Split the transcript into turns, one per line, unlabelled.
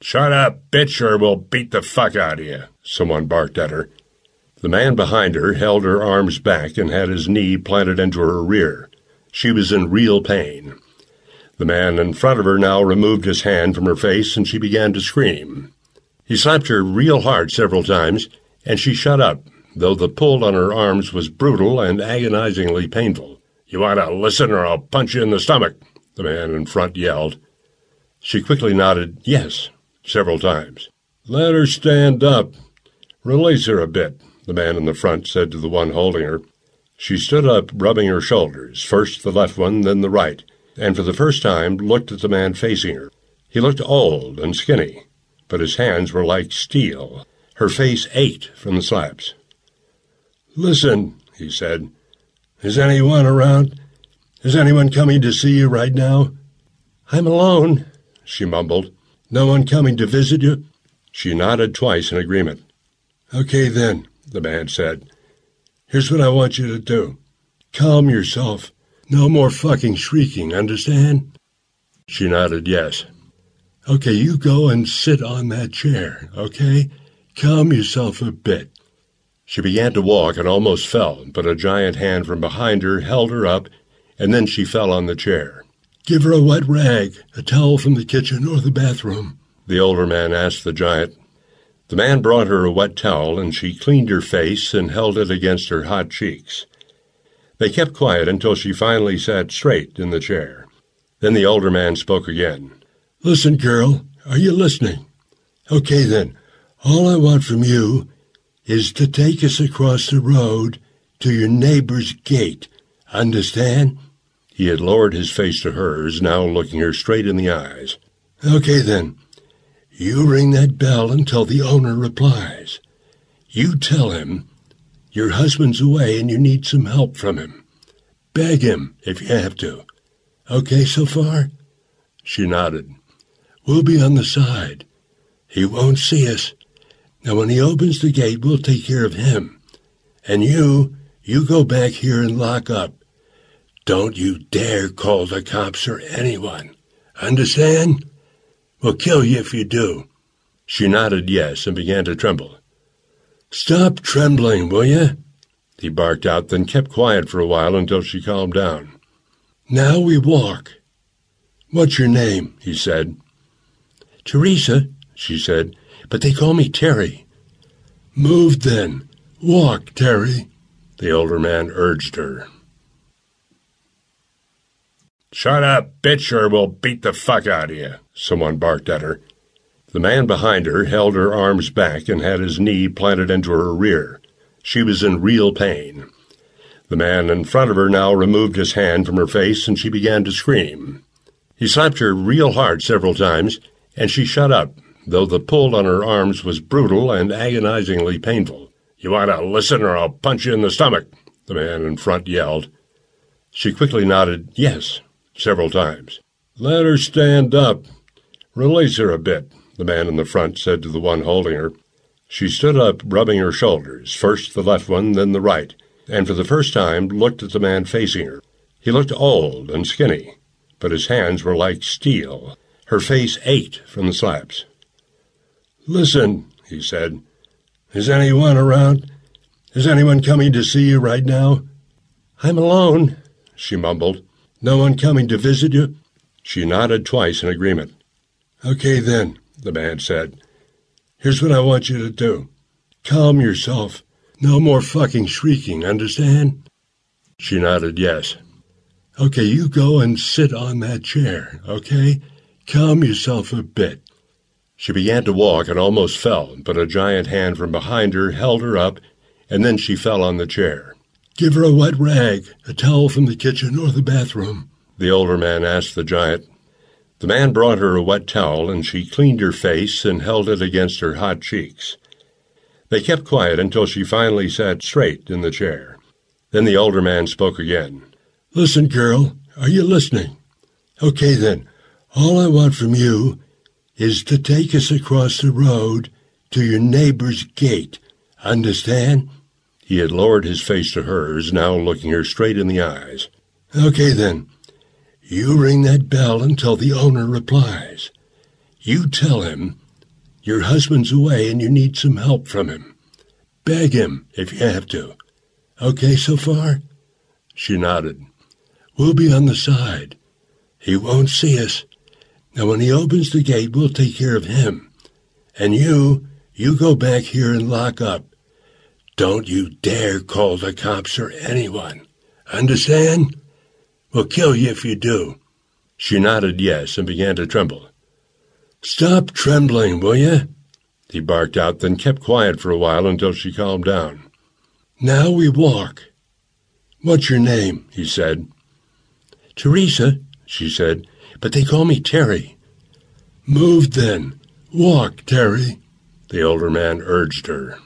Shut up, bitch, or we'll beat the fuck out of you, someone barked at her. The man behind her held her arms back and had his knee planted into her rear. She was in real pain. The man in front of her now removed his hand from her face and she began to scream. He slapped her real hard several times, and she shut up, though the pull on her arms was brutal and agonizingly painful. You want to listen or I'll punch you in the stomach, the man in front yelled. She quickly nodded yes several times. Let her stand up. Release her a bit, the man in the front said to the one holding her. She stood up, rubbing her shoulders, first the left one, then the right, and for the first time looked at the man facing her. He looked old and skinny, but his hands were like steel. Her face ached from the slaps. Listen, he said. Is anyone around? Is anyone coming to see you right now? I'm alone, she mumbled. No one coming to visit you? She nodded twice in agreement. Okay, then, the man said. Here's what I want you to do. Calm yourself. No more fucking shrieking, understand? She nodded yes. Okay, you go and sit on that chair, okay? Calm yourself a bit. She began to walk and almost fell, but a giant hand from behind her held her up, and then she fell on the chair. Give her a wet rag, a towel from the kitchen or the bathroom, the older man asked the giant. The man brought her a wet towel, and she cleaned her face and held it against her hot cheeks. They kept quiet until she finally sat straight in the chair. Then the older man spoke again. Listen, girl, are you listening? Okay, then. All I want from you is to take us across the road to your neighbor's gate. Understand? He had lowered his face to hers, now looking her straight in the eyes. Okay, then. You ring that bell until the owner replies. You tell him your husband's away and you need some help from him. Beg him if you have to. Okay so far? She nodded. We'll be on the side. He won't see us. Now, when he opens the gate, we'll take care of him. And you, you go back here and lock up. Don't you dare call the cops or anyone. Understand? We'll kill you if you do. She nodded yes and began to tremble. Stop trembling, will you? He barked out, then kept quiet for a while until she calmed down. Now we walk. What's your name? he said. Teresa, she said, but they call me Terry. Move then. Walk, Terry, the older man urged her. Shut up, bitch, or we'll beat the fuck out of you, someone barked at her. The man behind her held her arms back and had his knee planted into her rear. She was in real pain. The man in front of her now removed his hand from her face and she began to scream. He slapped her real hard several times, and she shut up, though the pull on her arms was brutal and agonizingly painful. You want to listen or I'll punch you in the stomach, the man in front yelled. She quickly nodded yes several times. Let her stand up. Release her a bit, the man in the front said to the one holding her. She stood up, rubbing her shoulders, first the left one, then the right, and for the first time looked at the man facing her. He looked old and skinny, but his hands were like steel. Her face ached from the slaps. Listen, he said. Is anyone around? Is anyone coming to see you right now? I'm alone, she mumbled. No one coming to visit you? She nodded twice in agreement. Okay, then, the man said. Here's what I want you to do. Calm yourself. No more fucking shrieking, understand? She nodded yes. Okay, you go and sit on that chair, okay? Calm yourself a bit. She began to walk and almost fell, but a giant hand from behind her held her up, and then she fell on the chair. Give her a wet rag, a towel from the kitchen or the bathroom, the older man asked the giant. The man brought her a wet towel, and she cleaned her face and held it against her hot cheeks. They kept quiet until she finally sat straight in the chair. Then the older man spoke again. Listen, girl, are you listening? Okay, then. All I want from you is to take us across the road to your neighbor's gate. Understand? He had lowered his face to hers, now looking her straight in the eyes. Okay, then. You ring that bell until the owner replies. You tell him Your husband's away and you need some help from him. Beg him if you have to. Okay so far? She nodded. We'll be on the side. He won't see us. Now, when he opens the gate, we'll take care of him. And you, you go back here and lock up. Don't you dare call the cops or anyone. Understand? We'll kill you if you do. She nodded yes and began to tremble. Stop trembling, will you? He barked out, then kept quiet for a while until she calmed down. Now we walk. What's your name? he said. Teresa, she said, but they call me Terry. Move then. Walk, Terry, the older man urged her.